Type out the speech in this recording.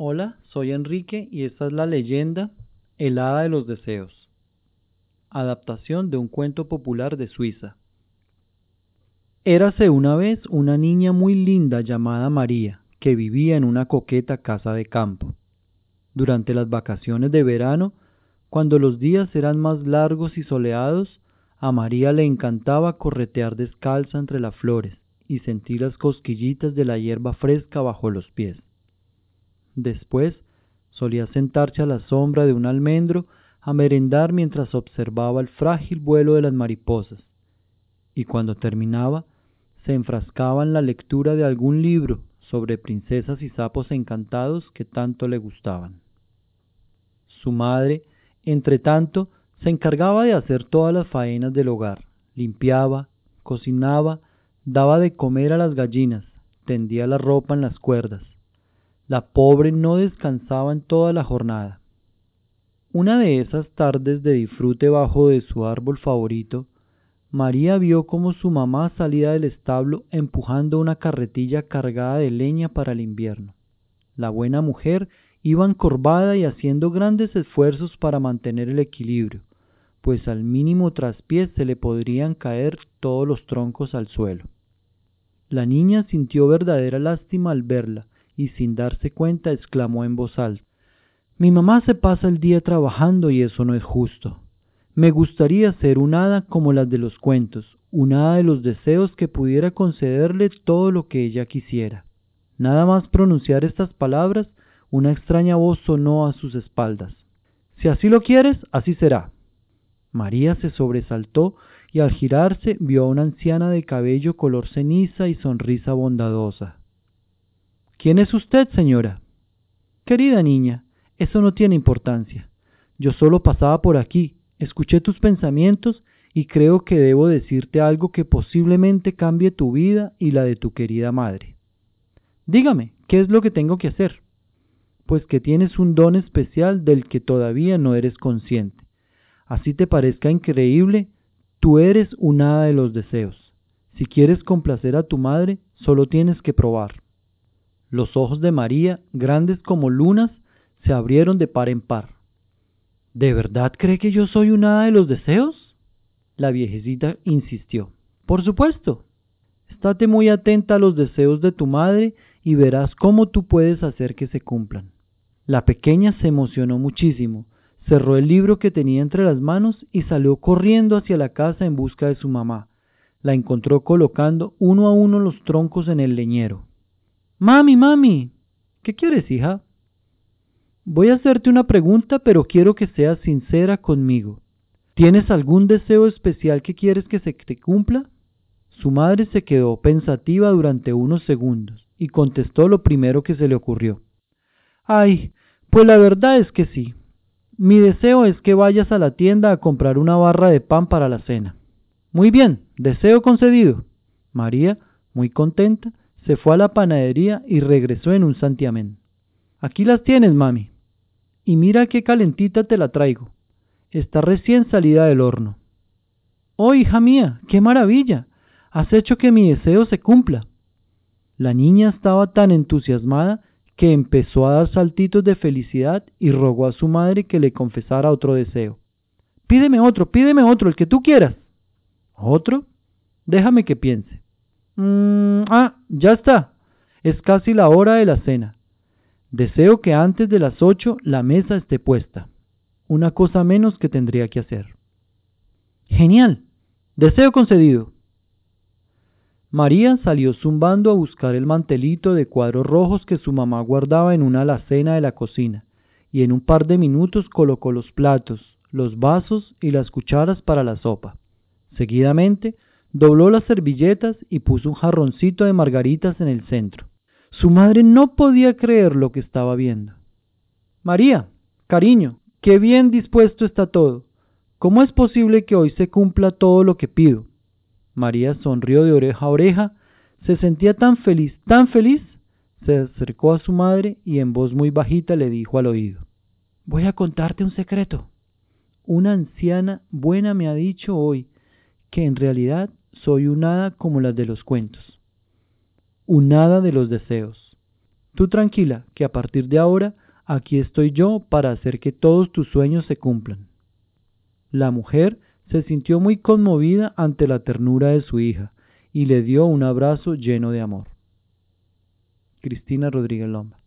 Hola, soy Enrique y esta es la leyenda El Hada de los Deseos. Adaptación de un cuento popular de Suiza. Érase una vez una niña muy linda llamada María, que vivía en una coqueta casa de campo. Durante las vacaciones de verano, cuando los días eran más largos y soleados, a María le encantaba corretear descalza entre las flores y sentir las cosquillitas de la hierba fresca bajo los pies. Después solía sentarse a la sombra de un almendro a merendar mientras observaba el frágil vuelo de las mariposas, y cuando terminaba se enfrascaba en la lectura de algún libro sobre princesas y sapos encantados que tanto le gustaban. Su madre, entre tanto, se encargaba de hacer todas las faenas del hogar, limpiaba, cocinaba, daba de comer a las gallinas, tendía la ropa en las cuerdas. La pobre no descansaba en toda la jornada. Una de esas tardes de disfrute bajo de su árbol favorito, María vio cómo su mamá salía del establo empujando una carretilla cargada de leña para el invierno. La buena mujer iba encorvada y haciendo grandes esfuerzos para mantener el equilibrio, pues al mínimo traspiés se le podrían caer todos los troncos al suelo. La niña sintió verdadera lástima al verla y sin darse cuenta exclamó en voz alta Mi mamá se pasa el día trabajando y eso no es justo. Me gustaría ser un hada como las de los cuentos, un hada de los deseos que pudiera concederle todo lo que ella quisiera. Nada más pronunciar estas palabras, una extraña voz sonó a sus espaldas. Si así lo quieres, así será. María se sobresaltó y al girarse vio a una anciana de cabello color ceniza y sonrisa bondadosa. ¿Quién es usted, señora? Querida niña, eso no tiene importancia. Yo solo pasaba por aquí, escuché tus pensamientos y creo que debo decirte algo que posiblemente cambie tu vida y la de tu querida madre. Dígame, ¿qué es lo que tengo que hacer? Pues que tienes un don especial del que todavía no eres consciente. Así te parezca increíble, tú eres un hada de los deseos. Si quieres complacer a tu madre, solo tienes que probar. Los ojos de María, grandes como lunas, se abrieron de par en par. ¿De verdad cree que yo soy un hada de los deseos? La viejecita insistió. Por supuesto. Estate muy atenta a los deseos de tu madre y verás cómo tú puedes hacer que se cumplan. La pequeña se emocionó muchísimo cerró el libro que tenía entre las manos y salió corriendo hacia la casa en busca de su mamá. La encontró colocando uno a uno los troncos en el leñero. Mami, mami. ¿Qué quieres, hija? Voy a hacerte una pregunta, pero quiero que seas sincera conmigo. ¿Tienes algún deseo especial que quieres que se te cumpla? Su madre se quedó pensativa durante unos segundos y contestó lo primero que se le ocurrió. Ay, pues la verdad es que sí. Mi deseo es que vayas a la tienda a comprar una barra de pan para la cena. Muy bien, deseo concedido. María, muy contenta, se fue a la panadería y regresó en un santiamén. Aquí las tienes, mami. Y mira qué calentita te la traigo. Está recién salida del horno. Oh, hija mía, qué maravilla. Has hecho que mi deseo se cumpla. La niña estaba tan entusiasmada que empezó a dar saltitos de felicidad y rogó a su madre que le confesara otro deseo. Pídeme otro, pídeme otro, el que tú quieras. ¿Otro? Déjame que piense. Mm, ya está. Es casi la hora de la cena. Deseo que antes de las ocho la mesa esté puesta. Una cosa menos que tendría que hacer. Genial. Deseo concedido. María salió zumbando a buscar el mantelito de cuadros rojos que su mamá guardaba en una alacena de la cocina, y en un par de minutos colocó los platos, los vasos y las cucharas para la sopa. Seguidamente, dobló las servilletas y puso un jarroncito de margaritas en el centro. Su madre no podía creer lo que estaba viendo. María, cariño, qué bien dispuesto está todo. ¿Cómo es posible que hoy se cumpla todo lo que pido? María sonrió de oreja a oreja, se sentía tan feliz, tan feliz, se acercó a su madre y en voz muy bajita le dijo al oído, Voy a contarte un secreto. Una anciana buena me ha dicho hoy que en realidad soy un hada como las de los cuentos, un hada de los deseos. Tú tranquila, que a partir de ahora aquí estoy yo para hacer que todos tus sueños se cumplan. La mujer se sintió muy conmovida ante la ternura de su hija y le dio un abrazo lleno de amor. Cristina Rodríguez Lomba